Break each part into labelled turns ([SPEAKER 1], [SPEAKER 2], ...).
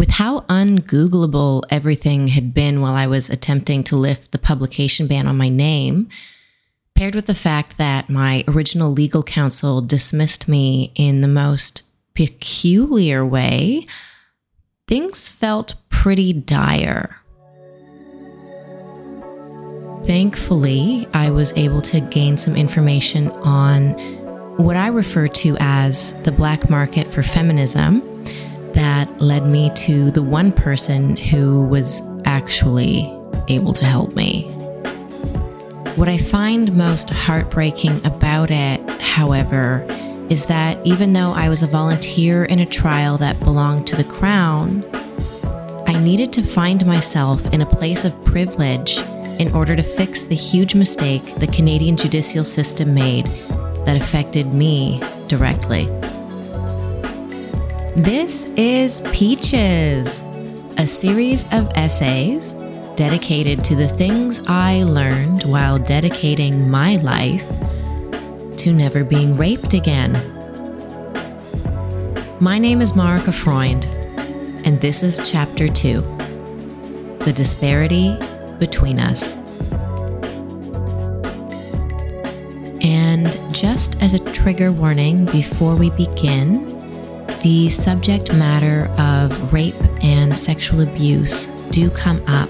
[SPEAKER 1] With how ungoogleable everything had been while I was attempting to lift the publication ban on my name, paired with the fact that my original legal counsel dismissed me in the most peculiar way, things felt pretty dire. Thankfully, I was able to gain some information on what I refer to as the black market for feminism that led me to the one person who was actually able to help me. What I find most heartbreaking about it, however, is that even though I was a volunteer in a trial that belonged to the Crown, I needed to find myself in a place of privilege in order to fix the huge mistake the Canadian judicial system made that affected me directly. This is Peaches, a series of essays dedicated to the things I learned while dedicating my life to never being raped again. My name is Marika Freund, and this is Chapter 2 The Disparity Between Us. And just as a trigger warning before we begin, the subject matter of rape and sexual abuse do come up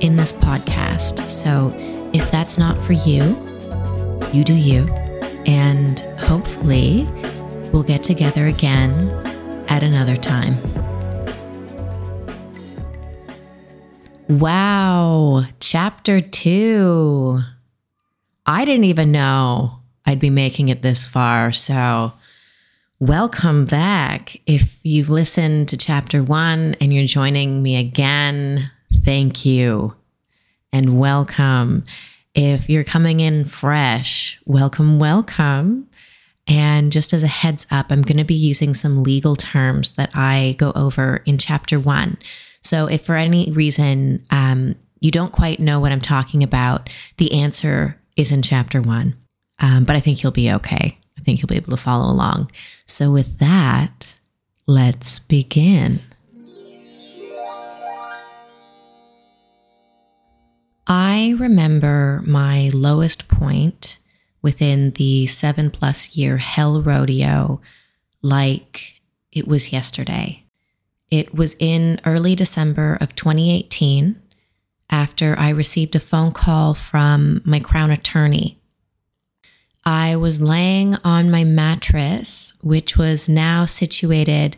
[SPEAKER 1] in this podcast. So if that's not for you, you do you. And hopefully, we'll get together again at another time. Wow, chapter two. I didn't even know I'd be making it this far. So, Welcome back. If you've listened to chapter one and you're joining me again, thank you and welcome. If you're coming in fresh, welcome, welcome. And just as a heads up, I'm going to be using some legal terms that I go over in chapter one. So if for any reason um, you don't quite know what I'm talking about, the answer is in chapter one. Um, but I think you'll be okay think you'll be able to follow along. So, with that, let's begin. I remember my lowest point within the seven plus year hell rodeo like it was yesterday. It was in early December of 2018 after I received a phone call from my crown attorney I was laying on my mattress, which was now situated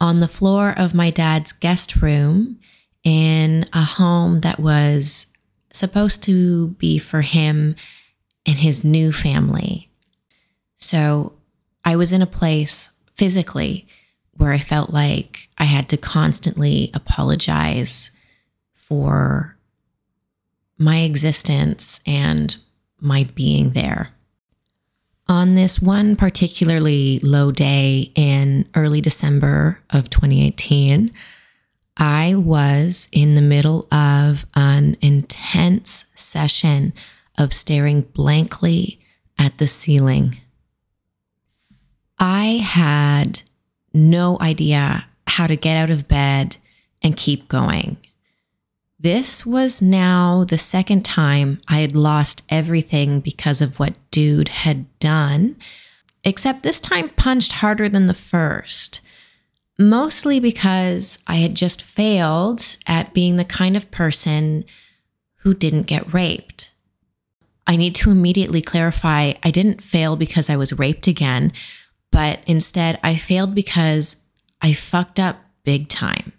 [SPEAKER 1] on the floor of my dad's guest room in a home that was supposed to be for him and his new family. So I was in a place physically where I felt like I had to constantly apologize for my existence and my being there. On this one particularly low day in early December of 2018, I was in the middle of an intense session of staring blankly at the ceiling. I had no idea how to get out of bed and keep going. This was now the second time I had lost everything because of what dude had done, except this time punched harder than the first. Mostly because I had just failed at being the kind of person who didn't get raped. I need to immediately clarify I didn't fail because I was raped again, but instead I failed because I fucked up big time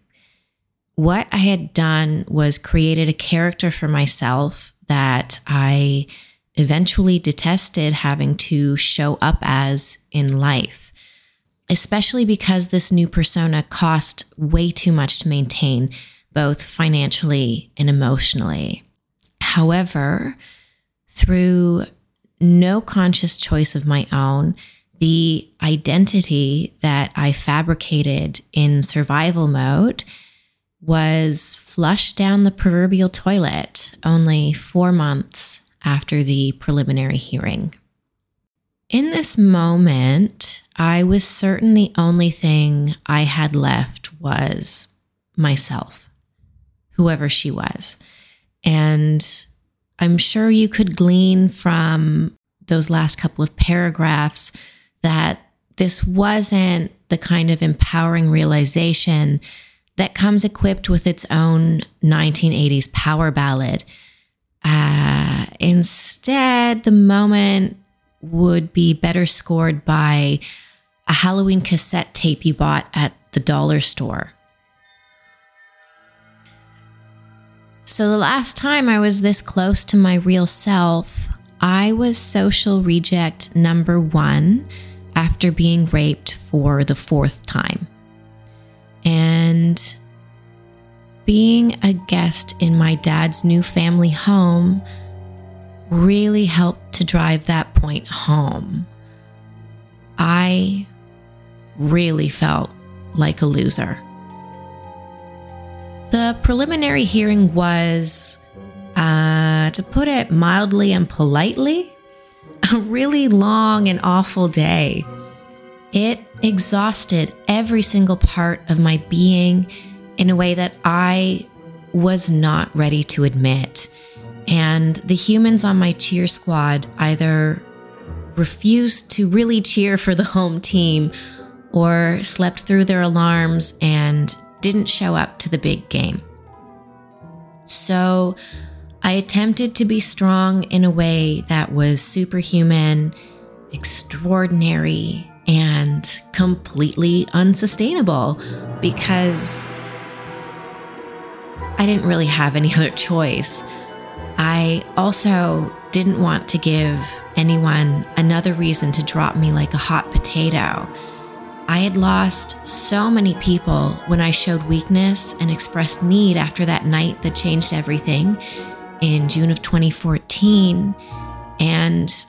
[SPEAKER 1] what I had done was created a character for myself that I eventually detested having to show up as in life, especially because this new persona cost way too much to maintain, both financially and emotionally. However, through no conscious choice of my own, the identity that I fabricated in survival mode was flushed down the proverbial toilet only four months after the preliminary hearing. In this moment, I was certain the only thing I had left was myself, whoever she was. And I'm sure you could glean from those last couple of paragraphs that this wasn't the kind of empowering realization that comes equipped with its own 1980s power ballad. Uh, instead, the moment would be better scored by a Halloween cassette tape you bought at the dollar store. So, the last time I was this close to my real self, I was social reject number one after being raped for the fourth time. And being a guest in my dad's new family home really helped to drive that point home. I really felt like a loser. The preliminary hearing was, uh, to put it mildly and politely, a really long and awful day. It exhausted every single part of my being in a way that I was not ready to admit. And the humans on my cheer squad either refused to really cheer for the home team or slept through their alarms and didn't show up to the big game. So I attempted to be strong in a way that was superhuman, extraordinary, and completely unsustainable because I didn't really have any other choice. I also didn't want to give anyone another reason to drop me like a hot potato. I had lost so many people when I showed weakness and expressed need after that night that changed everything in June of 2014. And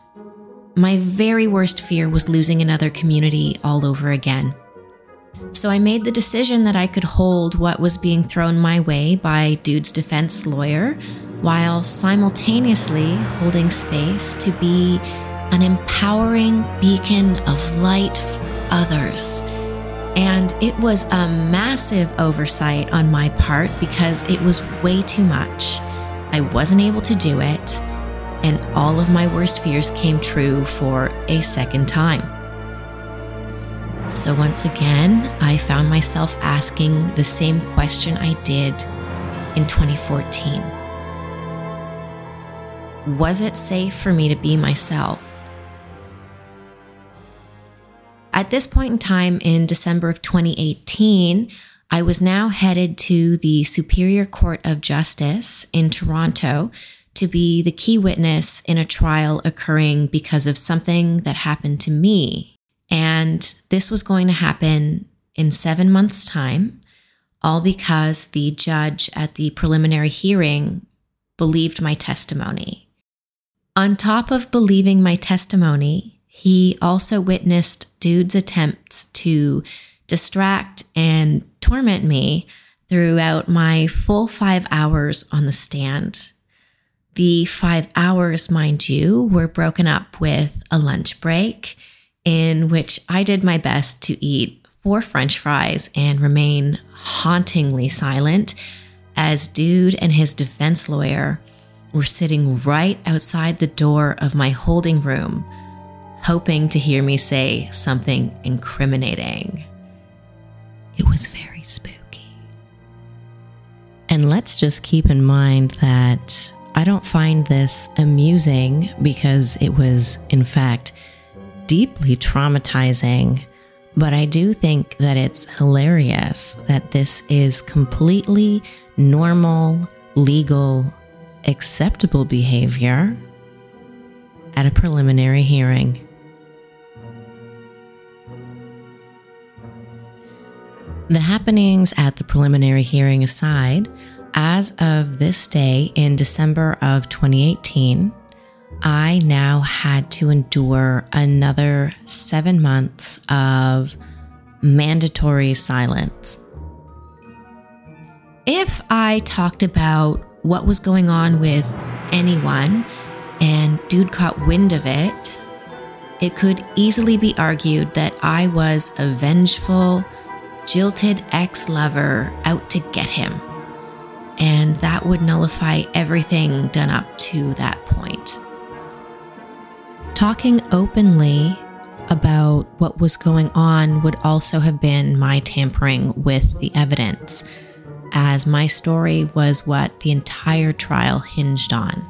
[SPEAKER 1] my very worst fear was losing another community all over again. So I made the decision that I could hold what was being thrown my way by Dude's defense lawyer while simultaneously holding space to be an empowering beacon of light for others. And it was a massive oversight on my part because it was way too much. I wasn't able to do it, and all of my worst fears came true for a second time. So, once again, I found myself asking the same question I did in 2014 Was it safe for me to be myself? At this point in time, in December of 2018, I was now headed to the Superior Court of Justice in Toronto to be the key witness in a trial occurring because of something that happened to me and this was going to happen in seven months' time, all because the judge at the preliminary hearing believed my testimony. On top of believing my testimony, he also witnessed Dude's attempts to distract and torment me throughout my full five hours on the stand. The five hours, mind you, were broken up with a lunch break in which I did my best to eat four french fries and remain hauntingly silent as Dude and his defense lawyer were sitting right outside the door of my holding room, hoping to hear me say something incriminating. It was very spooky. And let's just keep in mind that I don't find this amusing because it was, in fact, deeply traumatizing, but I do think that it's hilarious that this is completely normal, legal, acceptable behavior at a preliminary hearing. The happenings at the preliminary hearing aside, as of this day in December of 2018, I now had to endure another seven months of mandatory silence. If I talked about what was going on with anyone and dude caught wind of it, it could easily be argued that I was a vengeful, jilted ex lover out to get him. And that would nullify everything done up to that point. Talking openly about what was going on would also have been my tampering with the evidence, as my story was what the entire trial hinged on.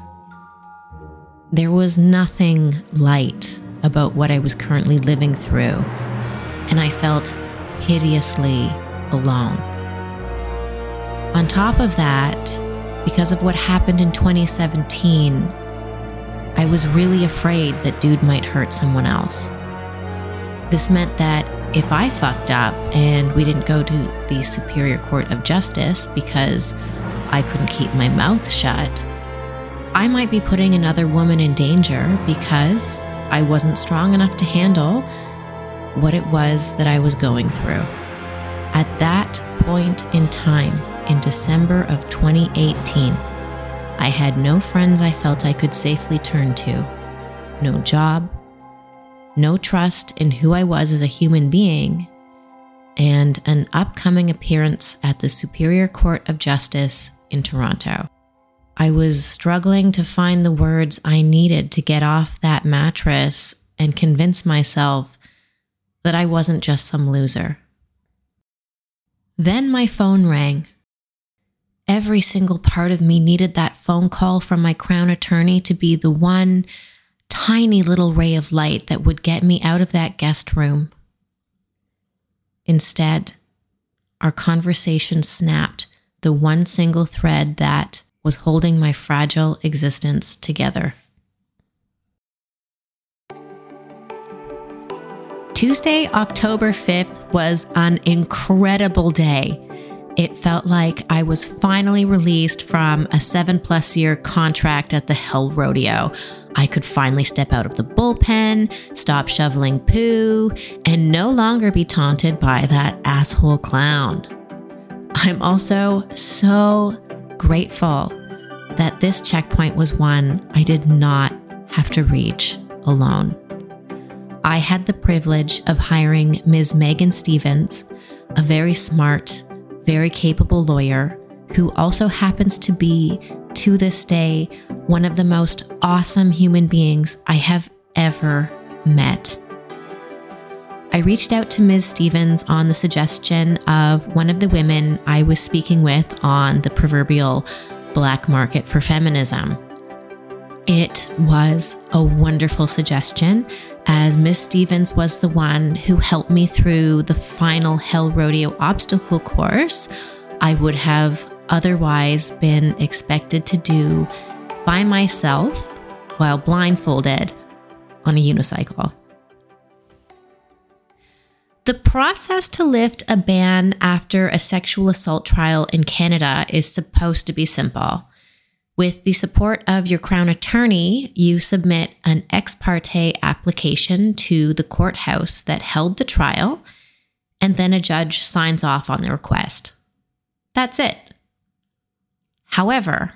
[SPEAKER 1] There was nothing light about what I was currently living through, and I felt hideously alone. On top of that, because of what happened in 2017, I was really afraid that dude might hurt someone else. This meant that if I fucked up and we didn't go to the Superior Court of Justice because I couldn't keep my mouth shut, I might be putting another woman in danger because I wasn't strong enough to handle what it was that I was going through. At that point in time, in December of 2018, I had no friends I felt I could safely turn to, no job, no trust in who I was as a human being, and an upcoming appearance at the Superior Court of Justice in Toronto. I was struggling to find the words I needed to get off that mattress and convince myself that I wasn't just some loser. Then my phone rang. Every single part of me needed that phone call from my crown attorney to be the one tiny little ray of light that would get me out of that guest room. Instead, our conversation snapped the one single thread that was holding my fragile existence together. Tuesday, October 5th was an incredible day. It felt like I was finally released from a seven plus year contract at the Hell Rodeo. I could finally step out of the bullpen, stop shoveling poo, and no longer be taunted by that asshole clown. I'm also so grateful that this checkpoint was one I did not have to reach alone. I had the privilege of hiring Ms. Megan Stevens, a very smart, very capable lawyer who also happens to be, to this day, one of the most awesome human beings I have ever met. I reached out to Ms. Stevens on the suggestion of one of the women I was speaking with on the proverbial black market for feminism. It was a wonderful suggestion, as Miss Stevens was the one who helped me through the final Hell Rodeo obstacle course I would have otherwise been expected to do by myself while blindfolded on a unicycle. The process to lift a ban after a sexual assault trial in Canada is supposed to be simple. With the support of your Crown attorney, you submit an ex parte application to the courthouse that held the trial, and then a judge signs off on the request. That's it. However,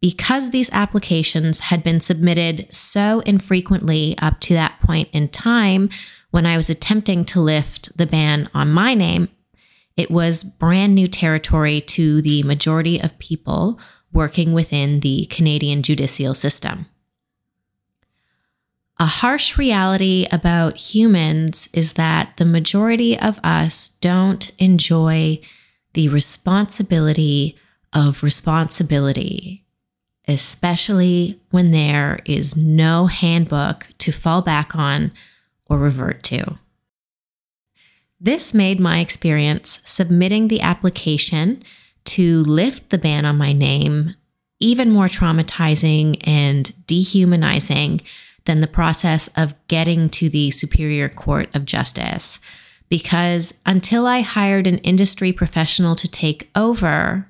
[SPEAKER 1] because these applications had been submitted so infrequently up to that point in time, when I was attempting to lift the ban on my name, it was brand new territory to the majority of people working within the Canadian judicial system. A harsh reality about humans is that the majority of us don't enjoy the responsibility of responsibility, especially when there is no handbook to fall back on or revert to. This made my experience submitting the application to lift the ban on my name even more traumatizing and dehumanizing than the process of getting to the Superior Court of Justice. Because until I hired an industry professional to take over,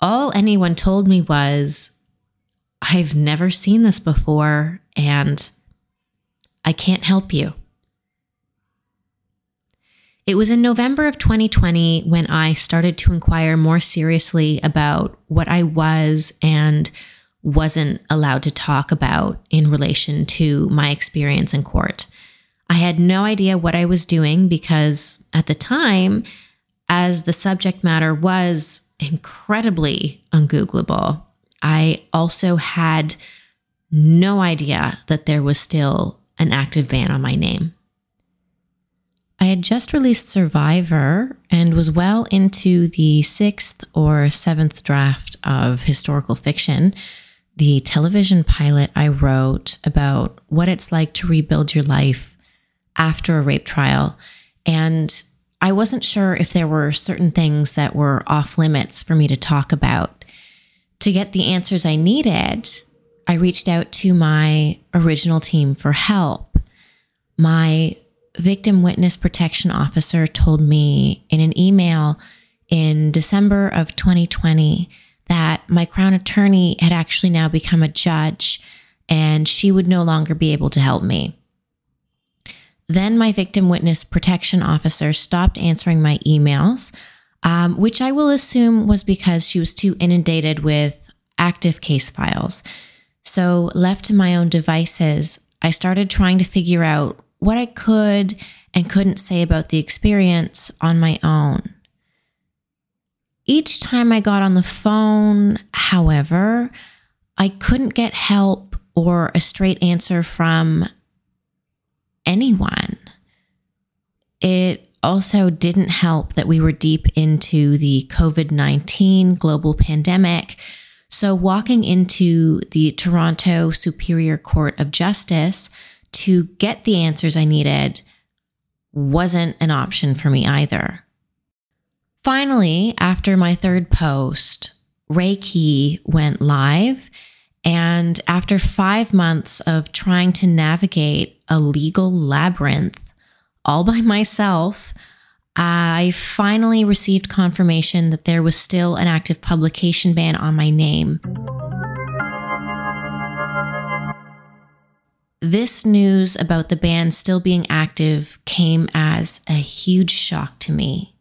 [SPEAKER 1] all anyone told me was, I've never seen this before and I can't help you. It was in November of 2020 when I started to inquire more seriously about what I was and wasn't allowed to talk about in relation to my experience in court. I had no idea what I was doing because at the time, as the subject matter was incredibly ungoogleable, I also had no idea that there was still an active ban on my name. I had just released Survivor and was well into the sixth or seventh draft of historical fiction, the television pilot I wrote about what it's like to rebuild your life after a rape trial. And I wasn't sure if there were certain things that were off limits for me to talk about. To get the answers I needed, I reached out to my original team for help. My victim witness protection officer told me in an email in December of 2020 that my crown attorney had actually now become a judge and she would no longer be able to help me. Then my victim witness protection officer stopped answering my emails, um, which I will assume was because she was too inundated with active case files. So, left to my own devices, I started trying to figure out what I could and couldn't say about the experience on my own. Each time I got on the phone, however, I couldn't get help or a straight answer from anyone. It also didn't help that we were deep into the COVID 19 global pandemic. So, walking into the Toronto Superior Court of Justice to get the answers I needed wasn't an option for me either. Finally, after my third post, Reiki went live. And after five months of trying to navigate a legal labyrinth all by myself, I finally received confirmation that there was still an active publication ban on my name. This news about the band still being active came as a huge shock to me.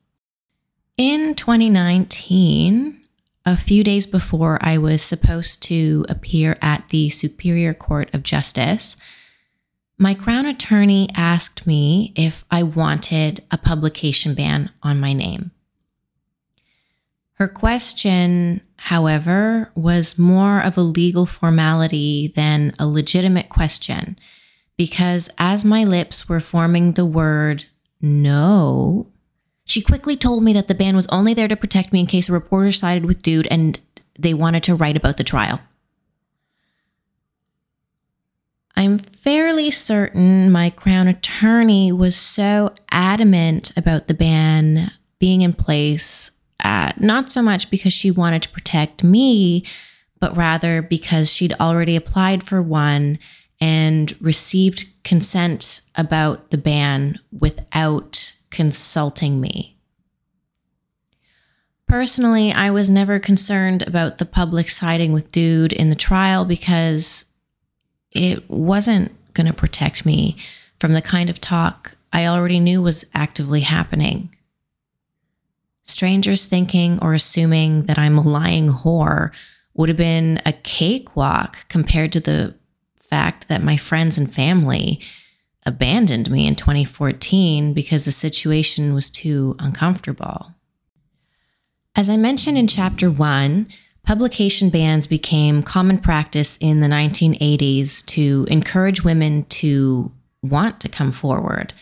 [SPEAKER 1] In 2019, a few days before I was supposed to appear at the Superior Court of Justice, my Crown attorney asked me if I wanted a publication ban on my name. Her question, however, was more of a legal formality than a legitimate question, because as my lips were forming the word no, she quickly told me that the ban was only there to protect me in case a reporter sided with Dude and they wanted to write about the trial. I'm fairly certain my Crown attorney was so adamant about the ban being in place uh, not so much because she wanted to protect me, but rather because she'd already applied for one and received consent about the ban without consulting me. Personally, I was never concerned about the public siding with Dude in the trial because it wasn't going to protect me from the kind of talk I already knew was actively happening. Strangers thinking or assuming that I'm a lying whore would have been a cakewalk compared to the fact that my friends and family abandoned me in 2014 because the situation was too uncomfortable. As I mentioned in chapter one, publication bans became common practice in the 1980s to encourage women to want to come forward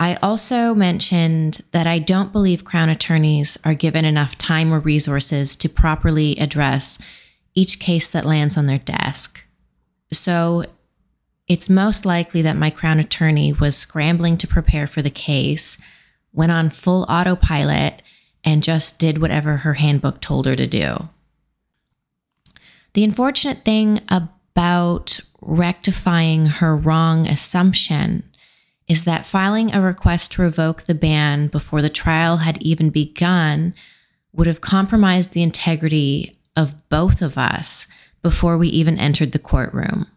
[SPEAKER 1] I also mentioned that I don't believe Crown attorneys are given enough time or resources to properly address each case that lands on their desk. So it's most likely that my Crown attorney was scrambling to prepare for the case, went on full autopilot, and just did whatever her handbook told her to do. The unfortunate thing about rectifying her wrong assumption is that filing a request to revoke the ban before the trial had even begun would have compromised the integrity of both of us before we even entered the courtroom.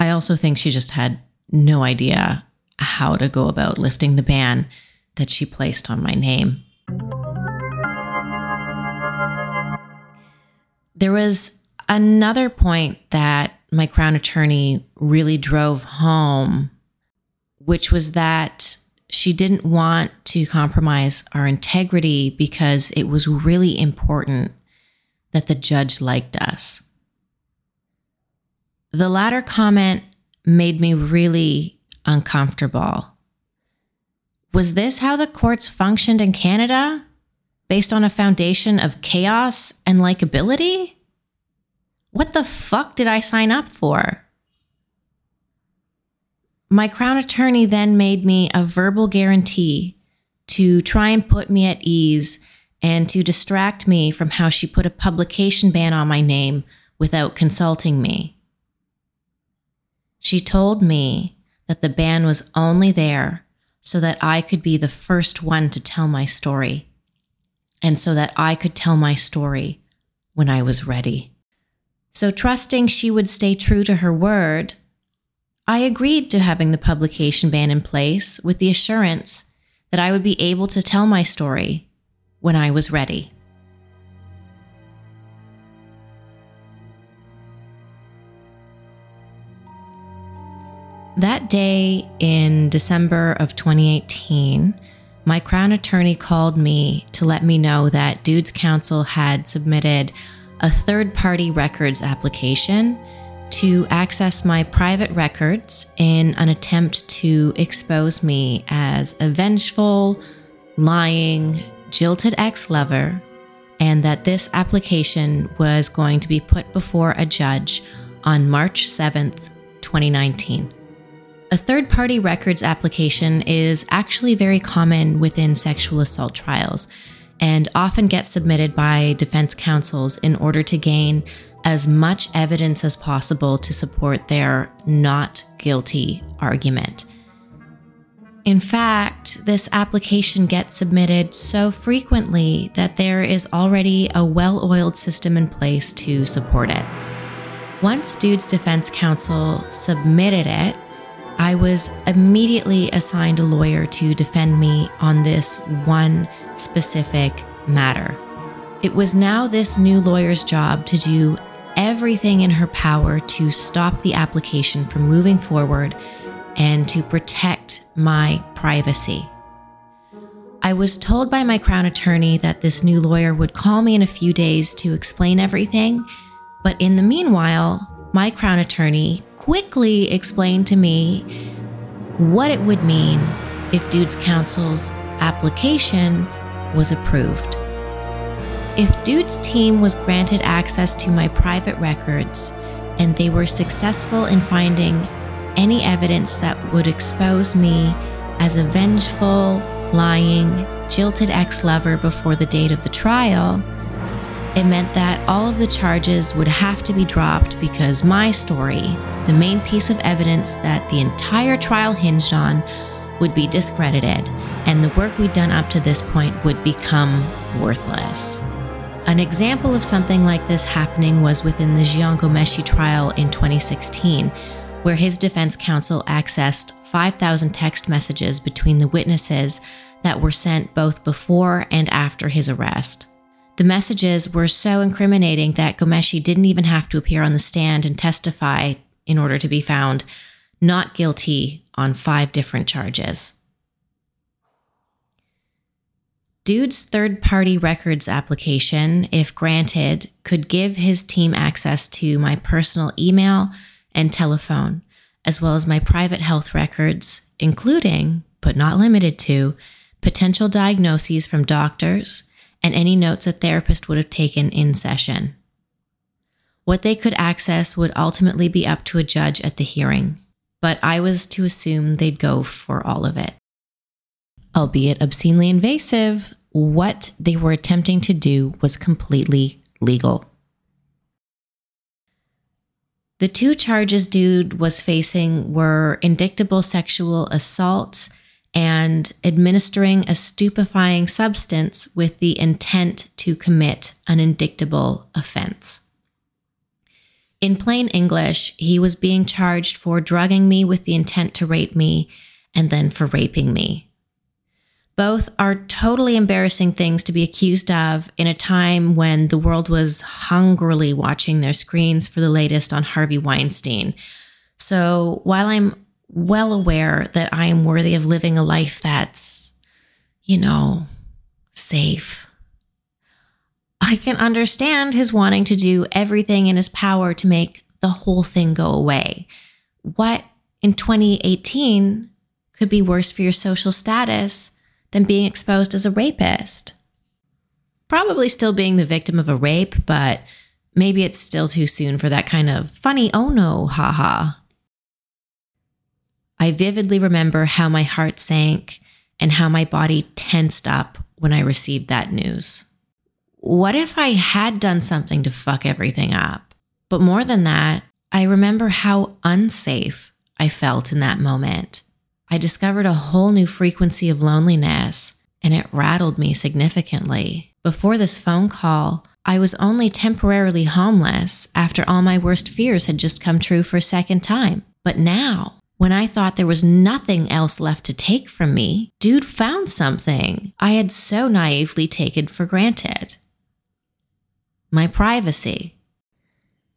[SPEAKER 1] I also think she just had no idea how to go about lifting the ban that she placed on my name. There was another point that my crown attorney really drove home which was that she didn't want to compromise our integrity because it was really important that the judge liked us. The latter comment made me really uncomfortable. Was this how the courts functioned in Canada? Based on a foundation of chaos and likability? What the fuck did I sign up for? My Crown attorney then made me a verbal guarantee to try and put me at ease and to distract me from how she put a publication ban on my name without consulting me. She told me that the ban was only there so that I could be the first one to tell my story, and so that I could tell my story when I was ready. So, trusting she would stay true to her word, I agreed to having the publication ban in place with the assurance that I would be able to tell my story when I was ready. That day in December of 2018, my Crown attorney called me to let me know that Dudes Counsel had submitted a third party records application to access my private records in an attempt to expose me as a vengeful, lying, jilted ex lover, and that this application was going to be put before a judge on March 7th, 2019. A third party records application is actually very common within sexual assault trials and often gets submitted by defense counsels in order to gain as much evidence as possible to support their not guilty argument. In fact, this application gets submitted so frequently that there is already a well oiled system in place to support it. Once Dude's Defense Counsel submitted it, I was immediately assigned a lawyer to defend me on this one specific matter. It was now this new lawyer's job to do everything in her power to stop the application from moving forward and to protect my privacy. I was told by my Crown attorney that this new lawyer would call me in a few days to explain everything, but in the meanwhile, my Crown attorney quickly explained to me what it would mean if Dude's Counsel's application was approved. If Dude's team was granted access to my private records and they were successful in finding any evidence that would expose me as a vengeful, lying, jilted ex lover before the date of the trial, it meant that all of the charges would have to be dropped because my story, the main piece of evidence that the entire trial hinged on, would be discredited, and the work we'd done up to this point would become worthless. An example of something like this happening was within the Jian Ghomeshi trial in 2016, where his defense counsel accessed 5,000 text messages between the witnesses that were sent both before and after his arrest. The messages were so incriminating that Ghomeshi didn't even have to appear on the stand and testify in order to be found not guilty on five different charges. Dude's third party records application, if granted, could give his team access to my personal email and telephone, as well as my private health records, including, but not limited to, potential diagnoses from doctors and any notes a therapist would have taken in session. What they could access would ultimately be up to a judge at the hearing, but I was to assume they'd go for all of it. Albeit obscenely invasive, what they were attempting to do was completely legal. The two charges Dude was facing were indictable sexual assault and administering a stupefying substance with the intent to commit an indictable offense. In plain English, he was being charged for drugging me with the intent to rape me and then for raping me. Both are totally embarrassing things to be accused of in a time when the world was hungrily watching their screens for the latest on Harvey Weinstein. So while I'm well aware that I am worthy of living a life that's, you know, safe. I can understand his wanting to do everything in his power to make the whole thing go away. What in 2018 could be worse for your social status than being exposed as a rapist? Probably still being the victim of a rape, but maybe it's still too soon for that kind of funny, oh no, haha. I vividly remember how my heart sank and how my body tensed up when I received that news. What if I had done something to fuck everything up? But more than that, I remember how unsafe I felt in that moment. I discovered a whole new frequency of loneliness, and it rattled me significantly. Before this phone call, I was only temporarily homeless after all my worst fears had just come true for a second time. But now, when I thought there was nothing else left to take from me, dude found something I had so naively taken for granted my privacy.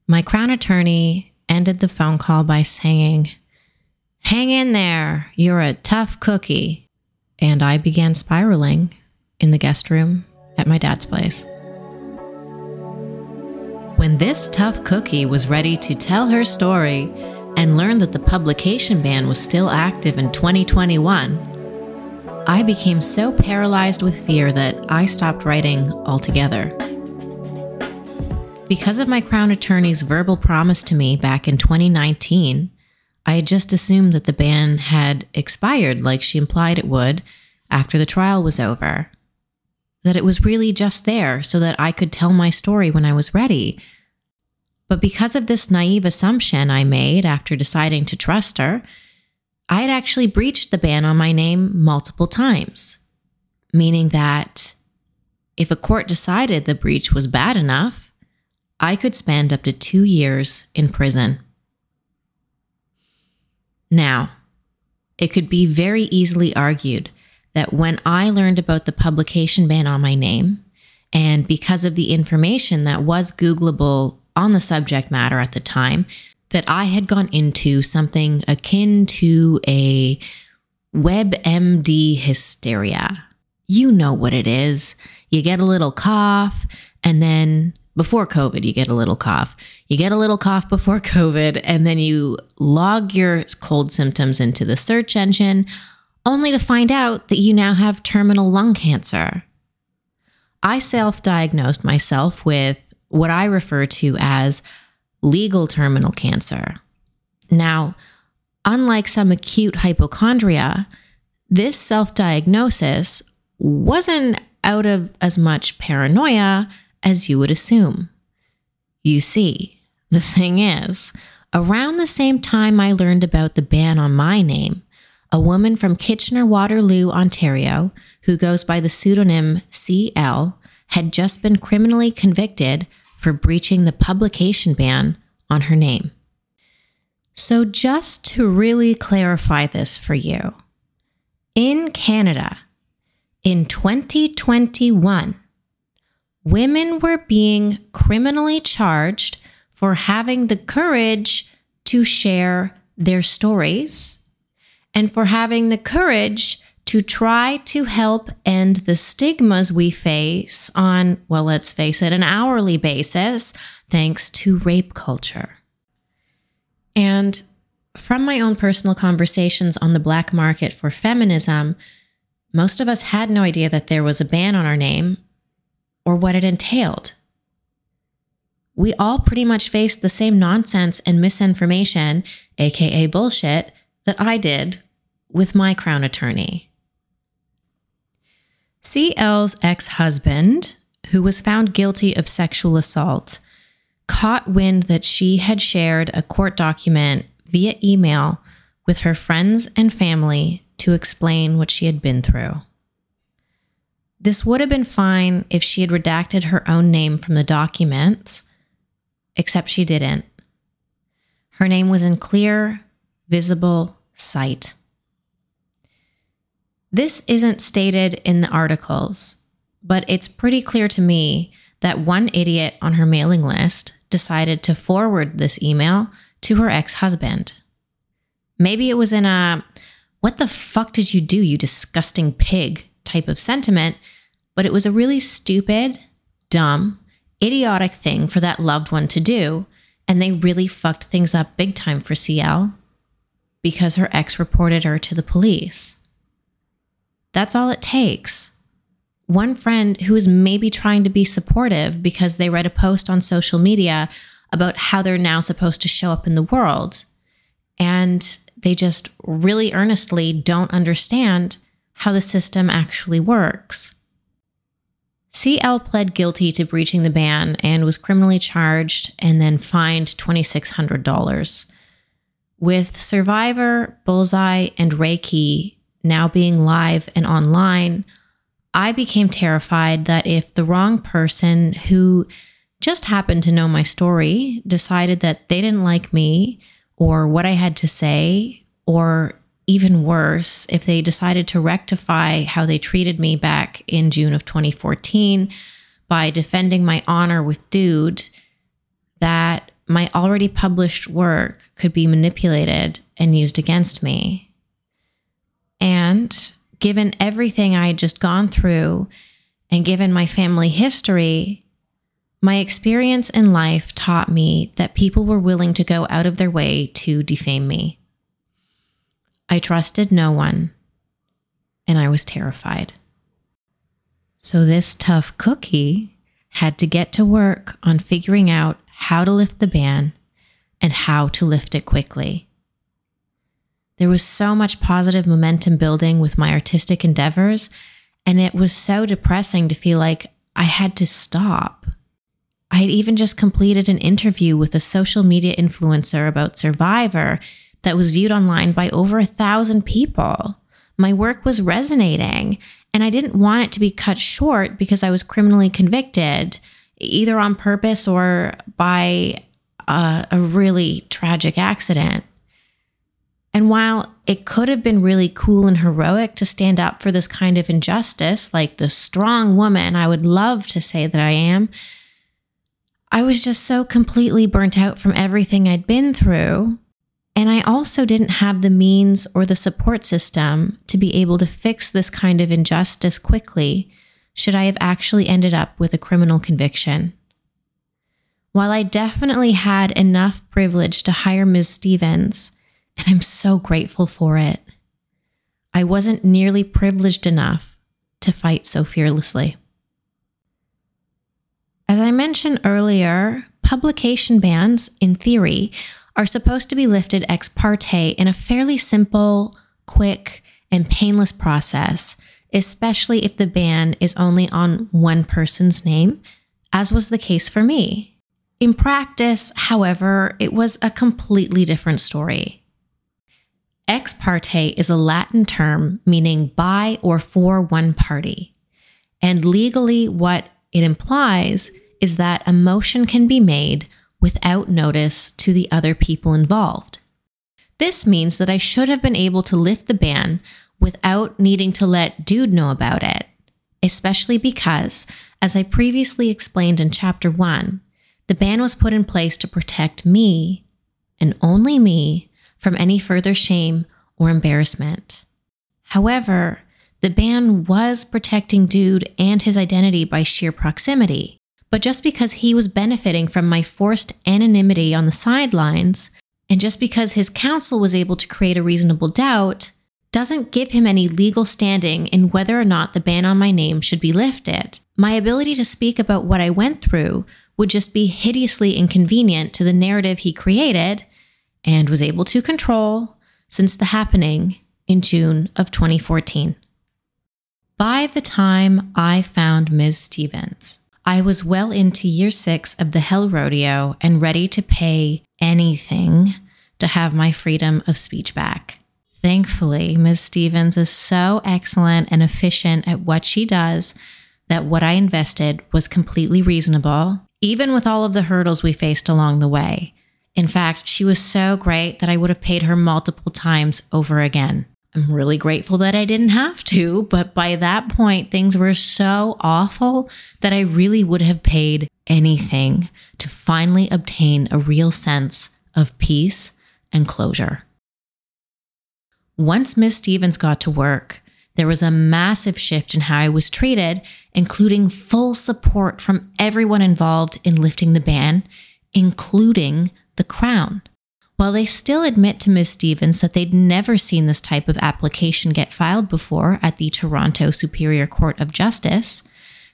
[SPEAKER 1] My crown attorney ended the phone call by saying, Hang in there, you're a tough cookie. And I began spiraling in the guest room at my dad's place. When this tough cookie was ready to tell her story and learned that the publication ban was still active in 2021, I became so paralyzed with fear that I stopped writing altogether. Because of my Crown Attorney's verbal promise to me back in 2019, I had just assumed that the ban had expired like she implied it would after the trial was over. That it was really just there so that I could tell my story when I was ready. But because of this naive assumption I made after deciding to trust her, I had actually breached the ban on my name multiple times, meaning that if a court decided the breach was bad enough, I could spend up to two years in prison. Now, it could be very easily argued that when I learned about the publication ban on my name, and because of the information that was Googleable on the subject matter at the time, that I had gone into something akin to a WebMD hysteria. You know what it is. You get a little cough, and then before COVID, you get a little cough. You get a little cough before COVID, and then you log your cold symptoms into the search engine, only to find out that you now have terminal lung cancer. I self diagnosed myself with what I refer to as legal terminal cancer. Now, unlike some acute hypochondria, this self diagnosis wasn't out of as much paranoia as you would assume. You see, the thing is, around the same time I learned about the ban on my name, a woman from Kitchener Waterloo, Ontario, who goes by the pseudonym CL, had just been criminally convicted for breaching the publication ban on her name. So, just to really clarify this for you, in Canada, in 2021, women were being criminally charged for having the courage to share their stories and for having the courage to try to help end the stigmas we face on, well, let's face it, an hourly basis, thanks to rape culture. And from my own personal conversations on the black market for feminism, most of us had no idea that there was a ban on our name or what it entailed. We all pretty much faced the same nonsense and misinformation, aka bullshit, that I did with my crown attorney. CL's ex husband, who was found guilty of sexual assault, caught wind that she had shared a court document via email with her friends and family to explain what she had been through. This would have been fine if she had redacted her own name from the documents, except she didn't. Her name was in clear, visible sight. This isn't stated in the articles, but it's pretty clear to me that one idiot on her mailing list decided to forward this email to her ex husband. Maybe it was in a, what the fuck did you do, you disgusting pig type of sentiment, but it was a really stupid, dumb, idiotic thing for that loved one to do. And they really fucked things up big time for CL because her ex reported her to the police. That's all it takes. One friend who is maybe trying to be supportive because they read a post on social media about how they're now supposed to show up in the world. And they just really earnestly don't understand how the system actually works. CL pled guilty to breaching the ban and was criminally charged and then fined $2,600. With Survivor, Bullseye, and Reiki now being live and online, I became terrified that if the wrong person who just happened to know my story decided that they didn't like me or what I had to say, or even worse, if they decided to rectify how they treated me back in June of 2014 by defending my honor with Dude, that my already published work could be manipulated and used against me. And given everything I had just gone through, and given my family history, my experience in life taught me that people were willing to go out of their way to defame me. I trusted no one, and I was terrified. So, this tough cookie had to get to work on figuring out how to lift the ban and how to lift it quickly. There was so much positive momentum building with my artistic endeavors, and it was so depressing to feel like I had to stop. I had even just completed an interview with a social media influencer about Survivor that was viewed online by over a thousand people. My work was resonating, and I didn't want it to be cut short because I was criminally convicted, either on purpose or by a, a really tragic accident. And while it could have been really cool and heroic to stand up for this kind of injustice, like the strong woman I would love to say that I am, I was just so completely burnt out from everything I'd been through. And I also didn't have the means or the support system to be able to fix this kind of injustice quickly, should I have actually ended up with a criminal conviction. While I definitely had enough privilege to hire Ms. Stevens, and I'm so grateful for it, I wasn't nearly privileged enough to fight so fearlessly. As I mentioned earlier, publication bans, in theory, are supposed to be lifted ex parte in a fairly simple, quick, and painless process, especially if the ban is only on one person's name, as was the case for me. In practice, however, it was a completely different story. Ex parte is a Latin term meaning by or for one party. And legally, what it implies is that a motion can be made without notice to the other people involved. This means that I should have been able to lift the ban without needing to let Dude know about it, especially because, as I previously explained in Chapter 1, the ban was put in place to protect me, and only me, from any further shame or embarrassment. However, the ban was protecting Dude and his identity by sheer proximity. But just because he was benefiting from my forced anonymity on the sidelines, and just because his counsel was able to create a reasonable doubt, doesn't give him any legal standing in whether or not the ban on my name should be lifted. My ability to speak about what I went through would just be hideously inconvenient to the narrative he created and was able to control since the happening in June of 2014. By the time I found Ms. Stevens, I was well into year six of the Hell Rodeo and ready to pay anything to have my freedom of speech back. Thankfully, Ms. Stevens is so excellent and efficient at what she does that what I invested was completely reasonable, even with all of the hurdles we faced along the way. In fact, she was so great that I would have paid her multiple times over again. I'm really grateful that I didn't have to, but by that point, things were so awful that I really would have paid anything to finally obtain a real sense of peace and closure. Once Ms. Stevens got to work, there was a massive shift in how I was treated, including full support from everyone involved in lifting the ban, including the Crown. While they still admit to Ms. Stevens that they'd never seen this type of application get filed before at the Toronto Superior Court of Justice,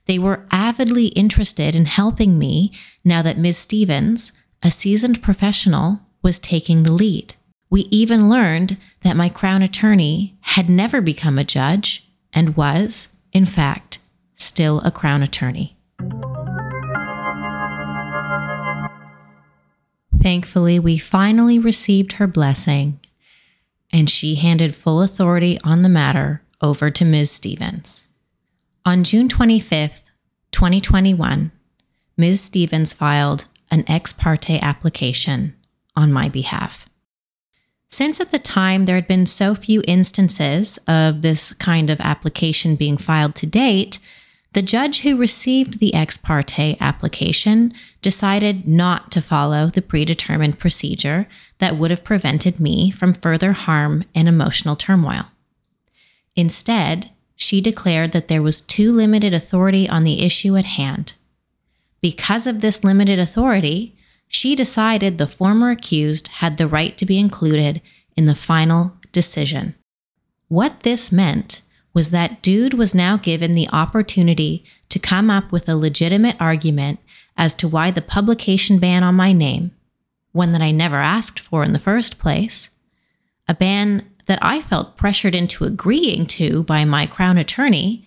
[SPEAKER 1] they were avidly interested in helping me now that Ms. Stevens, a seasoned professional, was taking the lead. We even learned that my Crown attorney had never become a judge and was, in fact, still a Crown attorney. Thankfully, we finally received her blessing, and she handed full authority on the matter over to Ms. Stevens. On June 25th, 2021, Ms. Stevens filed an ex parte application on my behalf. Since at the time there had been so few instances of this kind of application being filed to date, the judge who received the ex parte application decided not to follow the predetermined procedure that would have prevented me from further harm and emotional turmoil. Instead, she declared that there was too limited authority on the issue at hand. Because of this limited authority, she decided the former accused had the right to be included in the final decision. What this meant was that Dude was now given the opportunity to come up with a legitimate argument as to why the publication ban on my name, one that I never asked for in the first place, a ban that I felt pressured into agreeing to by my Crown attorney,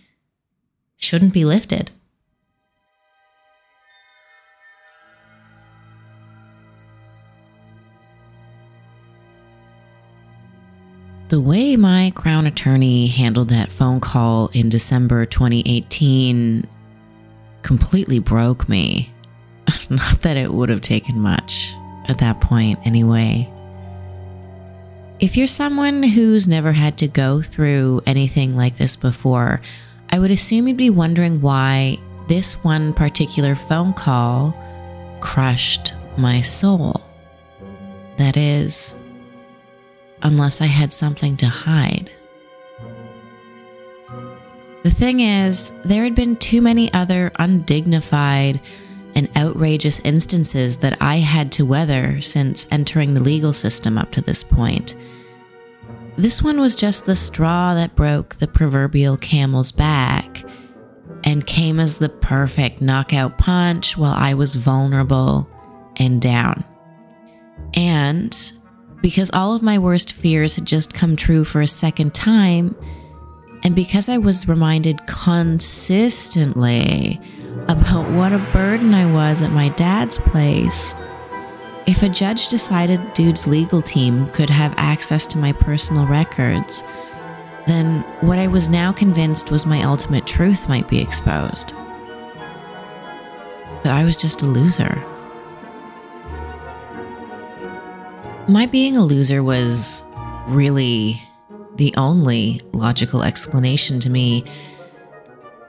[SPEAKER 1] shouldn't be lifted. The way my Crown attorney handled that phone call in December 2018 completely broke me. Not that it would have taken much at that point, anyway. If you're someone who's never had to go through anything like this before, I would assume you'd be wondering why this one particular phone call crushed my soul. That is, unless I had something to hide. The thing is, there had been too many other undignified and outrageous instances that I had to weather since entering the legal system up to this point. This one was just the straw that broke the proverbial camel's back and came as the perfect knockout punch while I was vulnerable and down. And because all of my worst fears had just come true for a second time, and because I was reminded consistently about what a burden I was at my dad's place, if a judge decided Dude's legal team could have access to my personal records, then what I was now convinced was my ultimate truth might be exposed. That I was just a loser. My being a loser was really the only logical explanation to me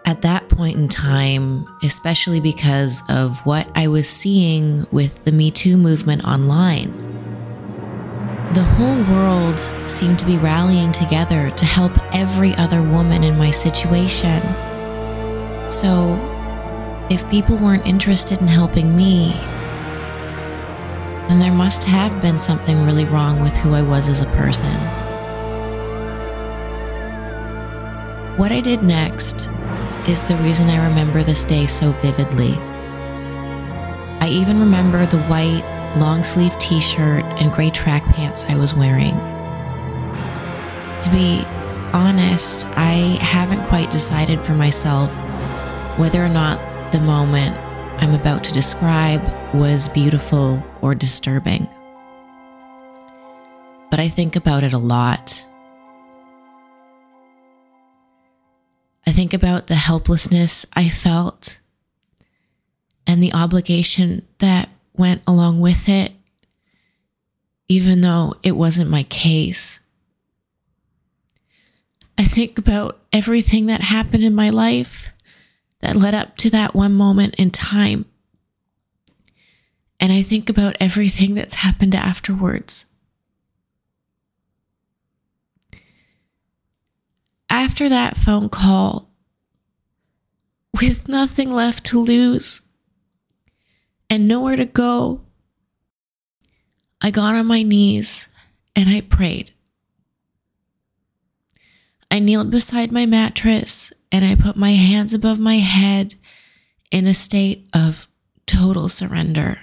[SPEAKER 1] at that point in time, especially because of what I was seeing with the Me Too movement online. The whole world seemed to be rallying together to help every other woman in my situation. So, if people weren't interested in helping me, then there must have been something really wrong with who I was as a person. What I did next is the reason I remember this day so vividly. I even remember the white, long sleeve t shirt and gray track pants I was wearing. To be honest, I haven't quite decided for myself whether or not the moment I'm about to describe was beautiful or disturbing. But I think about it a lot. I think about the helplessness I felt and the obligation that went along with it, even though it wasn't my case. I think about everything that happened in my life that led up to that one moment in time. And I think about everything that's happened afterwards. after that phone call, with nothing left to lose and nowhere to go, I got on my knees and I prayed. I kneeled beside my mattress and I put my hands above my head in a state of total surrender.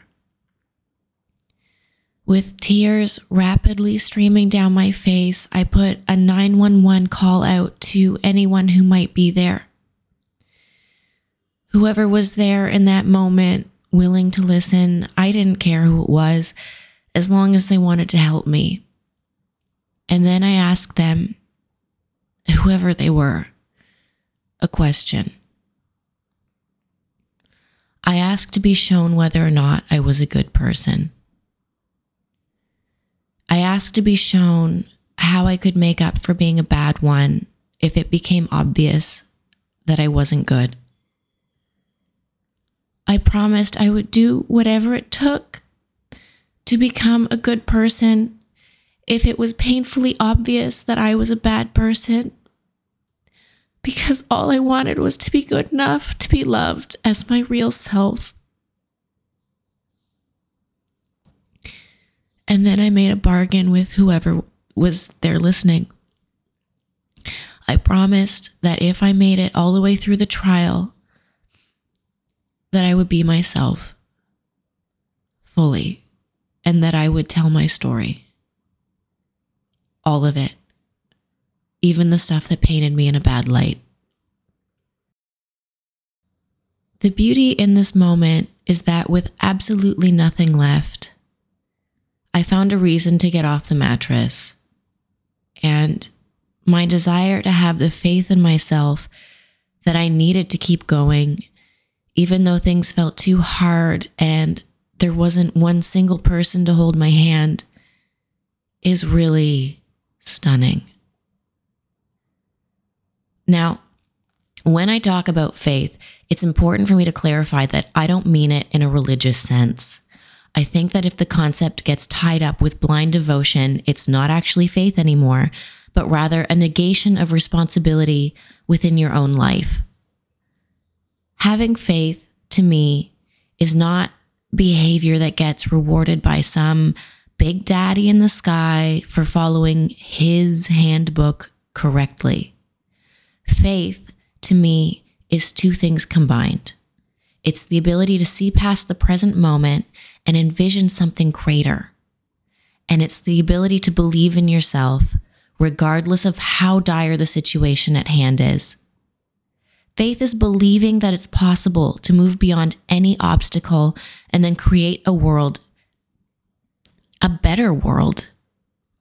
[SPEAKER 1] With tears rapidly streaming down my face, I put a 911 call out to anyone who might be there. Whoever was there in that moment, willing to listen, I didn't care who it was, as long as they wanted to help me. And then I asked them, whoever they were, a question. I asked to be shown whether or not I was a good person. I asked to be shown how I could make up for being a bad one if it became obvious that I wasn't good. I promised I would do whatever it took to become a good person if it was painfully obvious that I was a bad person. Because all I wanted was to be good enough to be loved as my real self. And then I made a bargain with whoever was there listening. I promised that if I made it all the way through the trial, that I would be myself fully and that I would tell my story. All of it, even the stuff that painted me in a bad light. The beauty in this moment is that with absolutely nothing left, I found a reason to get off the mattress. And my desire to have the faith in myself that I needed to keep going, even though things felt too hard and there wasn't one single person to hold my hand, is really stunning. Now, when I talk about faith, it's important for me to clarify that I don't mean it in a religious sense. I think that if the concept gets tied up with blind devotion, it's not actually faith anymore, but rather a negation of responsibility within your own life. Having faith, to me, is not behavior that gets rewarded by some big daddy in the sky for following his handbook correctly. Faith, to me, is two things combined. It's the ability to see past the present moment and envision something greater. And it's the ability to believe in yourself, regardless of how dire the situation at hand is. Faith is believing that it's possible to move beyond any obstacle and then create a world, a better world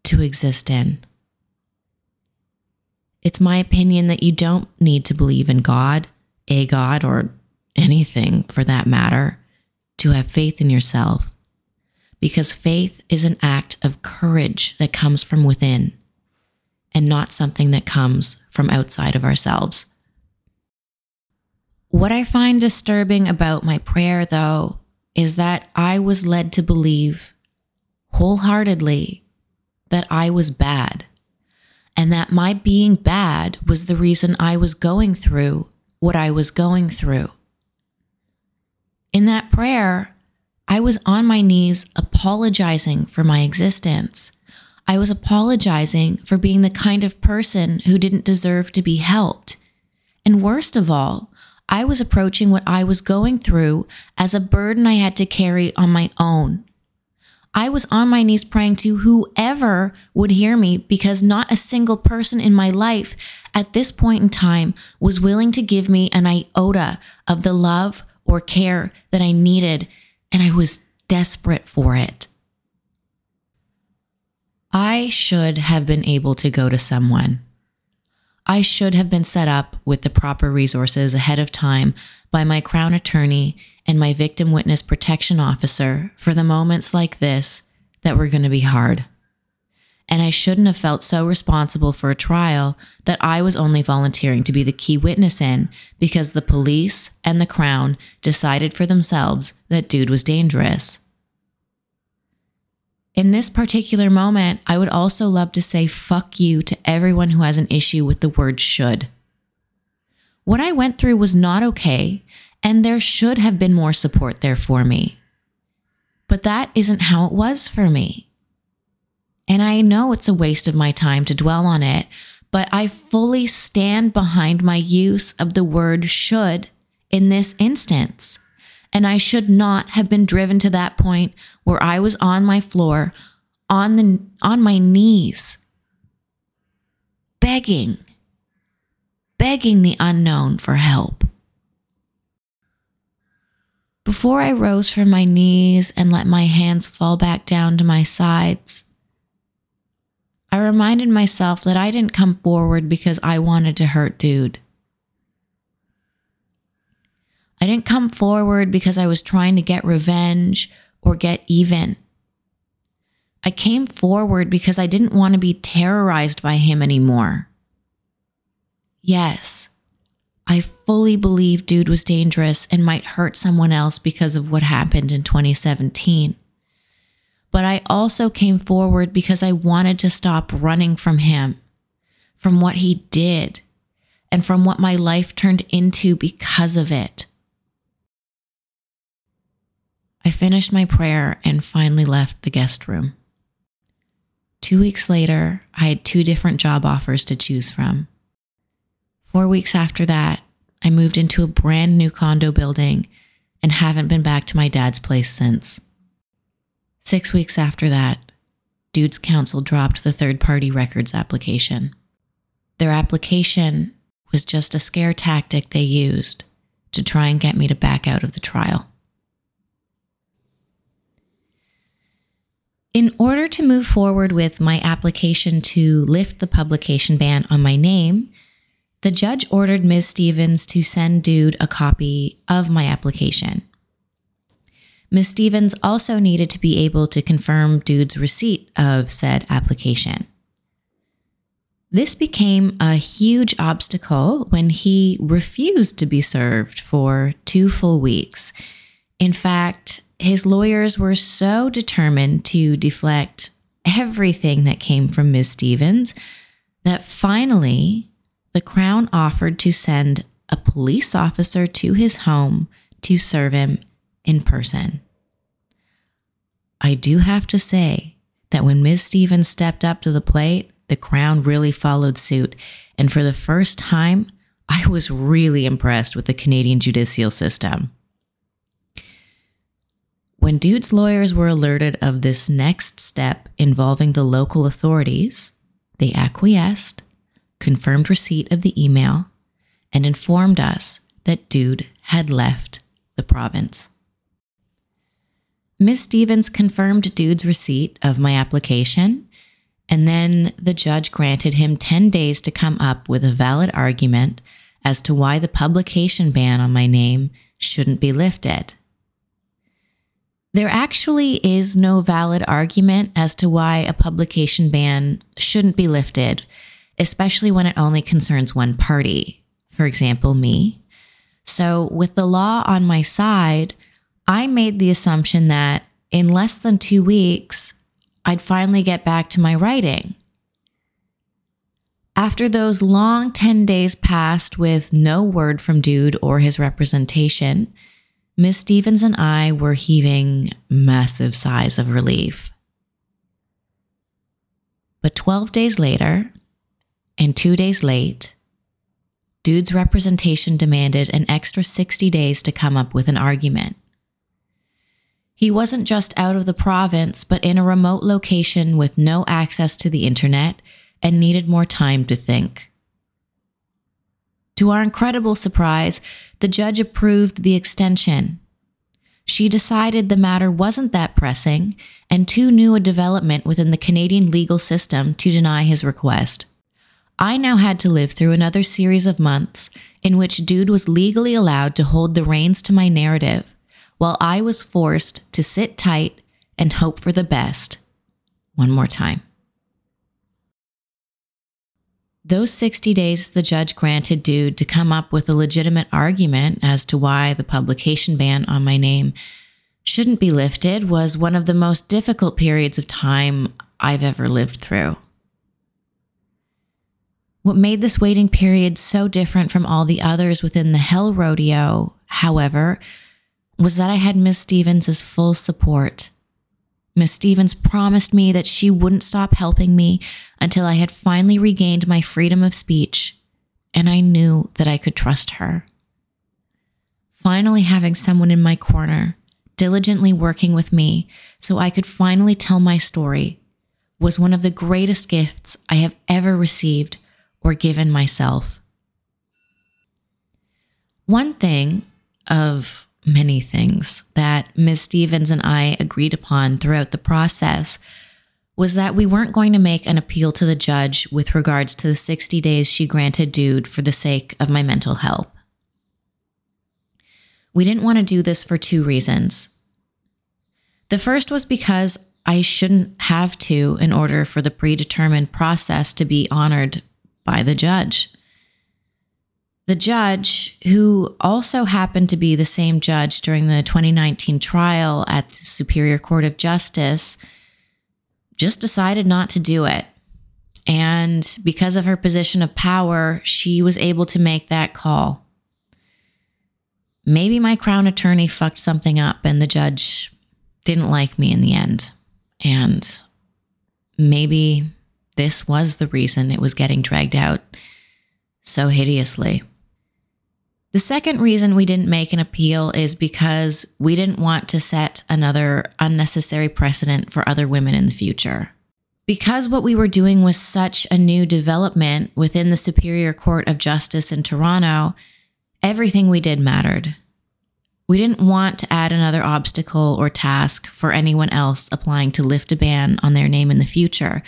[SPEAKER 1] to exist in. It's my opinion that you don't need to believe in God, a God, or anything for that matter, to have faith in yourself. Because faith is an act of courage that comes from within and not something that comes from outside of ourselves. What I find disturbing about my prayer, though, is that I was led to believe wholeheartedly that I was bad and that my being bad was the reason I was going through what I was going through. In that prayer, I was on my knees apologizing for my existence. I was apologizing for being the kind of person who didn't deserve to be helped. And worst of all, I was approaching what I was going through as a burden I had to carry on my own. I was on my knees praying to whoever would hear me because not a single person in my life at this point in time was willing to give me an iota of the love or care that I needed, and I was desperate for it. I should have been able to go to someone. I should have been set up with the proper resources ahead of time by my Crown Attorney and my Victim Witness Protection Officer for the moments like this that were going to be hard and I shouldn't have felt so responsible for a trial that I was only volunteering to be the key witness in because the police and the Crown decided for themselves that dude was dangerous. In this particular moment, I would also love to say fuck you to everyone who has an issue with the word should. What I went through was not okay, and there should have been more support there for me. But that isn't how it was for me. And I know it's a waste of my time to dwell on it, but I fully stand behind my use of the word should in this instance. And I should not have been driven to that point where I was on my floor, on the on my knees, begging, begging the unknown for help. Before I rose from my knees and let my hands fall back down to my sides, I reminded myself that I didn't come forward because I wanted to hurt dude. I didn't come forward because I was trying to get revenge or get even. I came forward because I didn't want to be terrorized by him anymore. Yes, I fully believe dude was dangerous and might hurt someone else because of what happened in 2017. But I also came forward because I wanted to stop running from him, from what he did, and from what my life turned into because of it. I finished my prayer and finally left the guest room. Two weeks later, I had two different job offers to choose from. Four weeks after that, I moved into a brand new condo building and haven't been back to my dad's place since. Six weeks after that, Dude's Counsel dropped the third party records application. Their application was just a scare tactic they used to try and get me to back out of the trial. In order to move forward with my application to lift the publication ban on my name, the judge ordered Ms. Stevens to send Dude a copy of my application. Ms. Stevens also needed to be able to confirm Dude's receipt of said application. This became a huge obstacle when he refused to be served for two full weeks. In fact, his lawyers were so determined to deflect everything that came from Ms. Stevens that finally the Crown offered to send a police officer to his home to serve him in person. I do have to say that when Ms. Stevens stepped up to the plate, the Crown really followed suit. And for the first time, I was really impressed with the Canadian judicial system. When Dude's lawyers were alerted of this next step involving the local authorities, they acquiesced, confirmed receipt of the email, and informed us that Dude had left the province. Ms. Stevens confirmed Dude's receipt of my application, and then the judge granted him 10 days to come up with a valid argument as to why the publication ban on my name shouldn't be lifted. There actually is no valid argument as to why a publication ban shouldn't be lifted, especially when it only concerns one party, for example, me. So, with the law on my side, I made the assumption that in less than two weeks, I'd finally get back to my writing. After those long 10 days passed with no word from Dude or his representation, Miss Stevens and I were heaving massive sighs of relief. But 12 days later, and two days late, Dude's representation demanded an extra 60 days to come up with an argument. He wasn't just out of the province, but in a remote location with no access to the internet and needed more time to think. To our incredible surprise, the judge approved the extension. She decided the matter wasn't that pressing and too new a development within the Canadian legal system to deny his request. I now had to live through another series of months in which Dude was legally allowed to hold the reins to my narrative, while I was forced to sit tight and hope for the best. One more time. Those 60 days, the judge granted Dude to come up with a legitimate argument as to why the publication ban on my name shouldn't be lifted was one of the most difficult periods of time I've ever lived through. What made this waiting period so different from all the others within the Hell Rodeo, however, was that I had Miss Stevens' full support. Miss Stevens promised me that she wouldn't stop helping me until I had finally regained my freedom of speech, and I knew that I could trust her. Finally, having someone in my corner diligently working with me so I could finally tell my story was one of the greatest gifts I have ever received or given myself. One thing of many things that Ms. Stevens and I agreed upon throughout the process was that we weren't going to make an appeal to the judge with regards to the 60 days she granted Dude for the sake of my mental health. We didn't want to do this for two reasons. The first was because I shouldn't have to in order for the predetermined process to be honored by the judge. The judge, who also happened to be the same judge during the 2019 trial at the Superior Court of Justice, just decided not to do it. And because of her position of power, she was able to make that call maybe my crown attorney fucked something up and the judge didn't like me in the end. And maybe this was the reason it was getting dragged out so hideously. The second reason we didn't make an appeal is because we didn't want to set another unnecessary precedent for other women in the future. Because what we were doing was such a new development within the Superior Court of Justice in Toronto, everything we did mattered. We didn't want to add another obstacle or task for anyone else applying to lift a ban on their name in the future.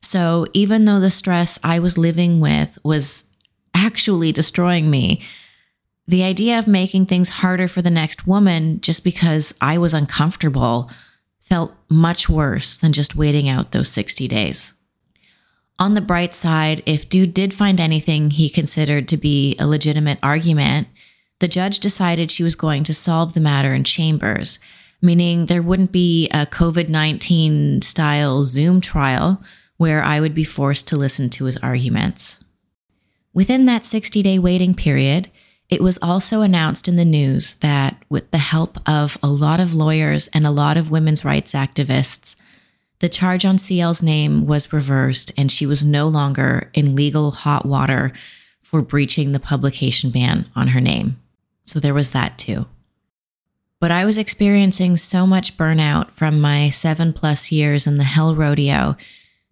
[SPEAKER 1] So even though the stress I was living with was actually destroying me, the idea of making things harder for the next woman just because I was uncomfortable felt much worse than just waiting out those 60 days. On the bright side, if Dude did find anything he considered to be a legitimate argument, the judge decided she was going to solve the matter in chambers, meaning there wouldn't be a COVID 19 style Zoom trial where I would be forced to listen to his arguments. Within that 60 day waiting period, it was also announced in the news that, with the help of a lot of lawyers and a lot of women's rights activists, the charge on CL's name was reversed and she was no longer in legal hot water for breaching the publication ban on her name. So there was that too. But I was experiencing so much burnout from my seven plus years in the Hell Rodeo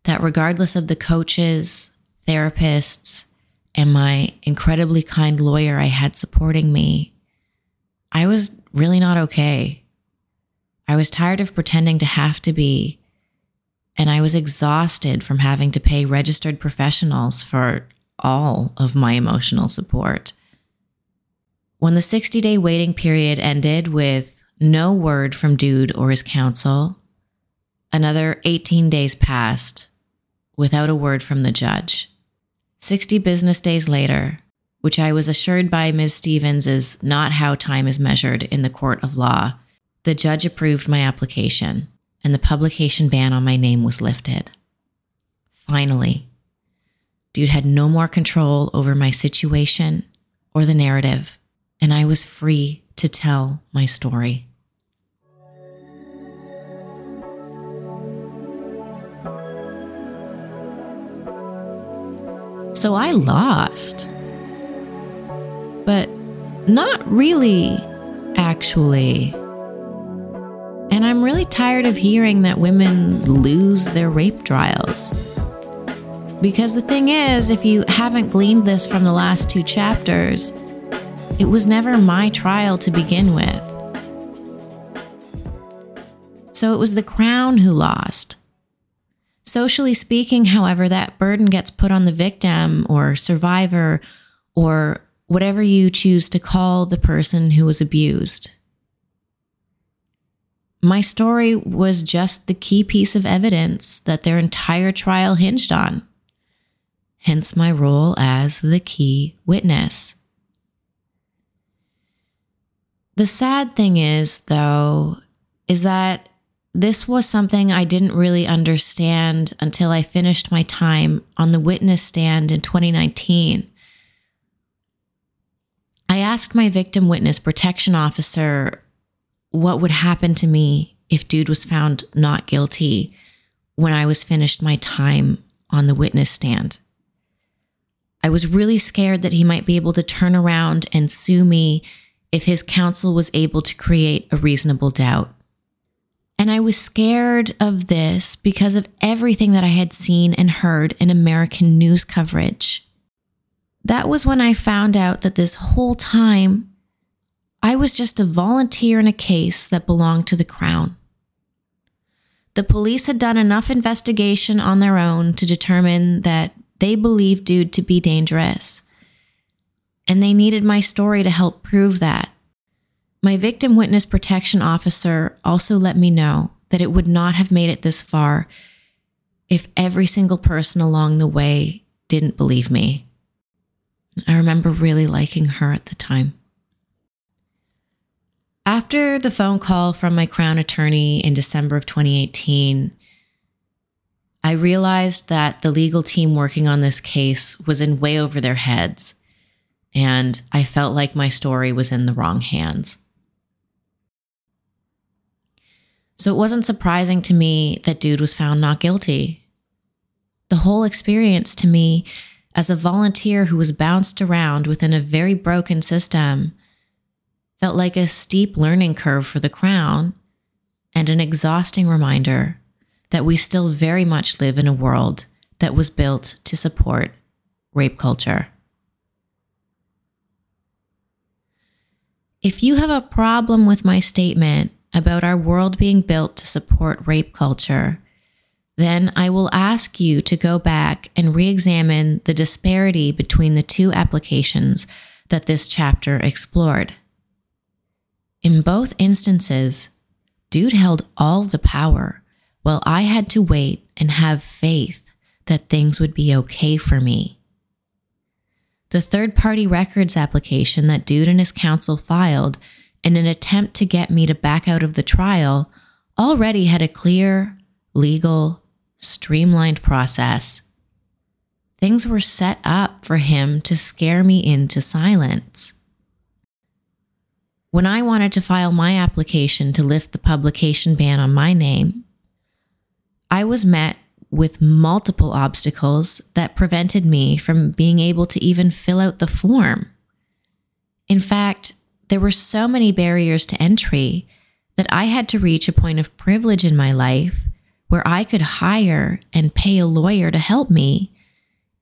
[SPEAKER 1] that regardless of the coaches, therapists, and my incredibly kind lawyer I had supporting me, I was really not okay. I was tired of pretending to have to be, and I was exhausted from having to pay registered professionals for all of my emotional support. When the 60 day waiting period ended with no word from Dude or his counsel, another 18 days passed without a word from the judge. 60 business days later, which I was assured by Ms. Stevens is not how time is measured in the court of law, the judge approved my application and the publication ban on my name was lifted. Finally, Dude had no more control over my situation or the narrative, and I was free to tell my story. So I lost. But not really, actually. And I'm really tired of hearing that women lose their rape trials. Because the thing is, if you haven't gleaned this from the last two chapters, it was never my trial to begin with. So it was the crown who lost. Socially speaking, however, that burden gets put on the victim or survivor or whatever you choose to call the person who was abused. My story was just the key piece of evidence that their entire trial hinged on, hence my role as the key witness. The sad thing is, though, is that this was something I didn't really understand until I finished my time on the witness stand in 2019. I asked my victim witness protection officer what would happen to me if dude was found not guilty when I was finished my time on the witness stand. I was really scared that he might be able to turn around and sue me if his counsel was able to create a reasonable doubt. And I was scared of this because of everything that I had seen and heard in American news coverage. That was when I found out that this whole time I was just a volunteer in a case that belonged to the Crown. The police had done enough investigation on their own to determine that they believed Dude to be dangerous, and they needed my story to help prove that. My victim witness protection officer also let me know that it would not have made it this far if every single person along the way didn't believe me. I remember really liking her at the time. After the phone call from my Crown attorney in December of 2018, I realized that the legal team working on this case was in way over their heads, and I felt like my story was in the wrong hands. So it wasn't surprising to me that dude was found not guilty. The whole experience to me, as a volunteer who was bounced around within a very broken system, felt like a steep learning curve for the crown and an exhausting reminder that we still very much live in a world that was built to support rape culture. If you have a problem with my statement about our world being built to support rape culture, then I will ask you to go back and re examine the disparity between the two applications that this chapter explored. In both instances, Dude held all the power while I had to wait and have faith that things would be okay for me. The third party records application that Dude and his counsel filed in an attempt to get me to back out of the trial, already had a clear, legal, streamlined process. Things were set up for him to scare me into silence. When I wanted to file my application to lift the publication ban on my name, I was met with multiple obstacles that prevented me from being able to even fill out the form. In fact, there were so many barriers to entry that I had to reach a point of privilege in my life where I could hire and pay a lawyer to help me,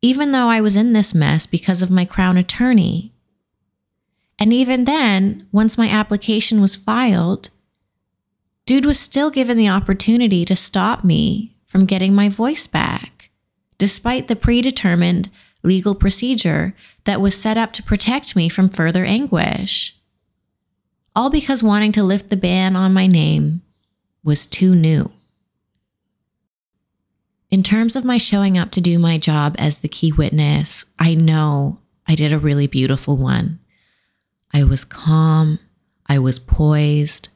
[SPEAKER 1] even though I was in this mess because of my crown attorney. And even then, once my application was filed, Dude was still given the opportunity to stop me from getting my voice back, despite the predetermined legal procedure that was set up to protect me from further anguish all because wanting to lift the ban on my name was too new. In terms of my showing up to do my job as the key witness, I know I did a really beautiful one. I was calm, I was poised,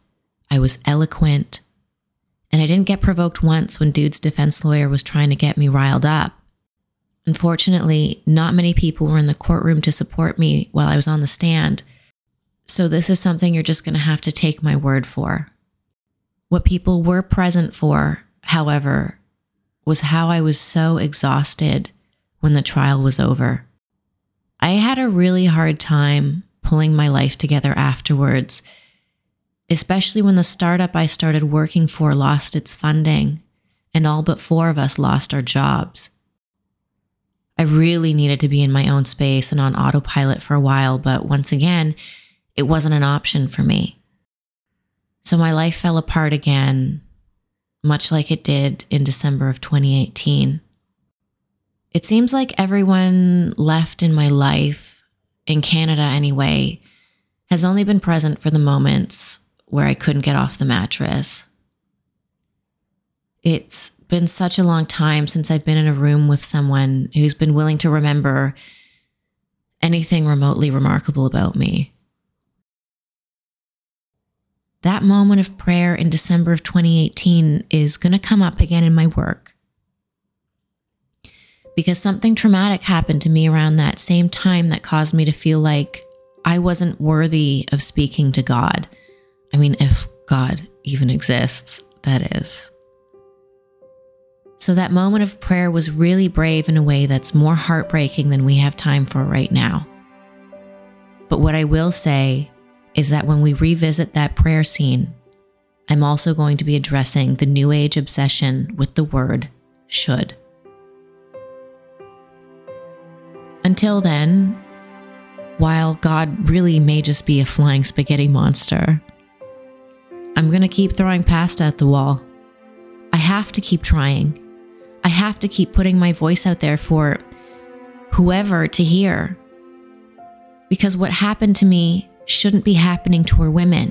[SPEAKER 1] I was eloquent, and I didn't get provoked once when Dude's defense lawyer was trying to get me riled up. Unfortunately, not many people were in the courtroom to support me while I was on the stand, so, this is something you're just going to have to take my word for. What people were present for, however, was how I was so exhausted when the trial was over. I had a really hard time pulling my life together afterwards, especially when the startup I started working for lost its funding and all but four of us lost our jobs. I really needed to be in my own space and on autopilot for a while, but once again, it wasn't an option for me. So my life fell apart again, much like it did in December of 2018. It seems like everyone left in my life, in Canada anyway, has only been present for the moments where I couldn't get off the mattress. It's been such a long time since I've been in a room with someone who's been willing to remember anything remotely remarkable about me. That moment of prayer in December of 2018 is going to come up again in my work. Because something traumatic happened to me around that same time that caused me to feel like I wasn't worthy of speaking to God. I mean, if God even exists, that is. So that moment of prayer was really brave in a way that's more heartbreaking than we have time for right now. But what I will say is that when we revisit that prayer scene, I'm also going to be addressing the New Age obsession with the word should. Until then, while God really may just be a flying spaghetti monster, I'm going to keep throwing pasta at the wall. I have to keep trying. I have to keep putting my voice out there for whoever to hear. Because what happened to me shouldn't be happening to our women.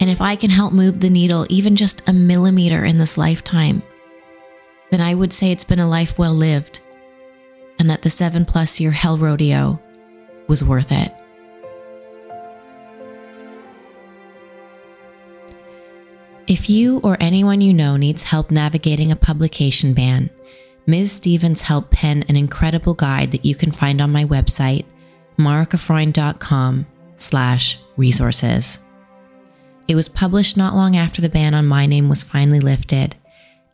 [SPEAKER 1] And if I can help move the needle even just a millimeter in this lifetime, then I would say it's been a life well lived and that the seven plus year hell rodeo was worth it. If you or anyone you know needs help navigating a publication ban, Ms. Stevens helped pen an incredible guide that you can find on my website, marikafreund.com slash resources. It was published not long after the ban on my name was finally lifted,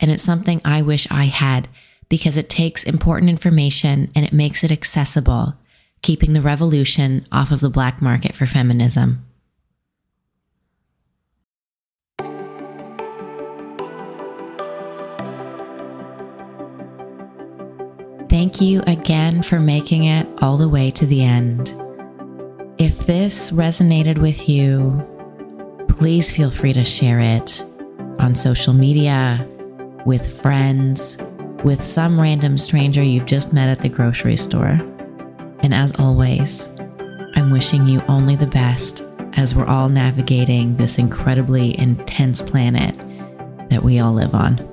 [SPEAKER 1] and it's something I wish I had because it takes important information and it makes it accessible, keeping the revolution off of the black market for feminism. Thank you again for making it all the way to the end. If this resonated with you, please feel free to share it on social media, with friends, with some random stranger you've just met at the grocery store. And as always, I'm wishing you only the best as we're all navigating this incredibly intense planet that we all live on.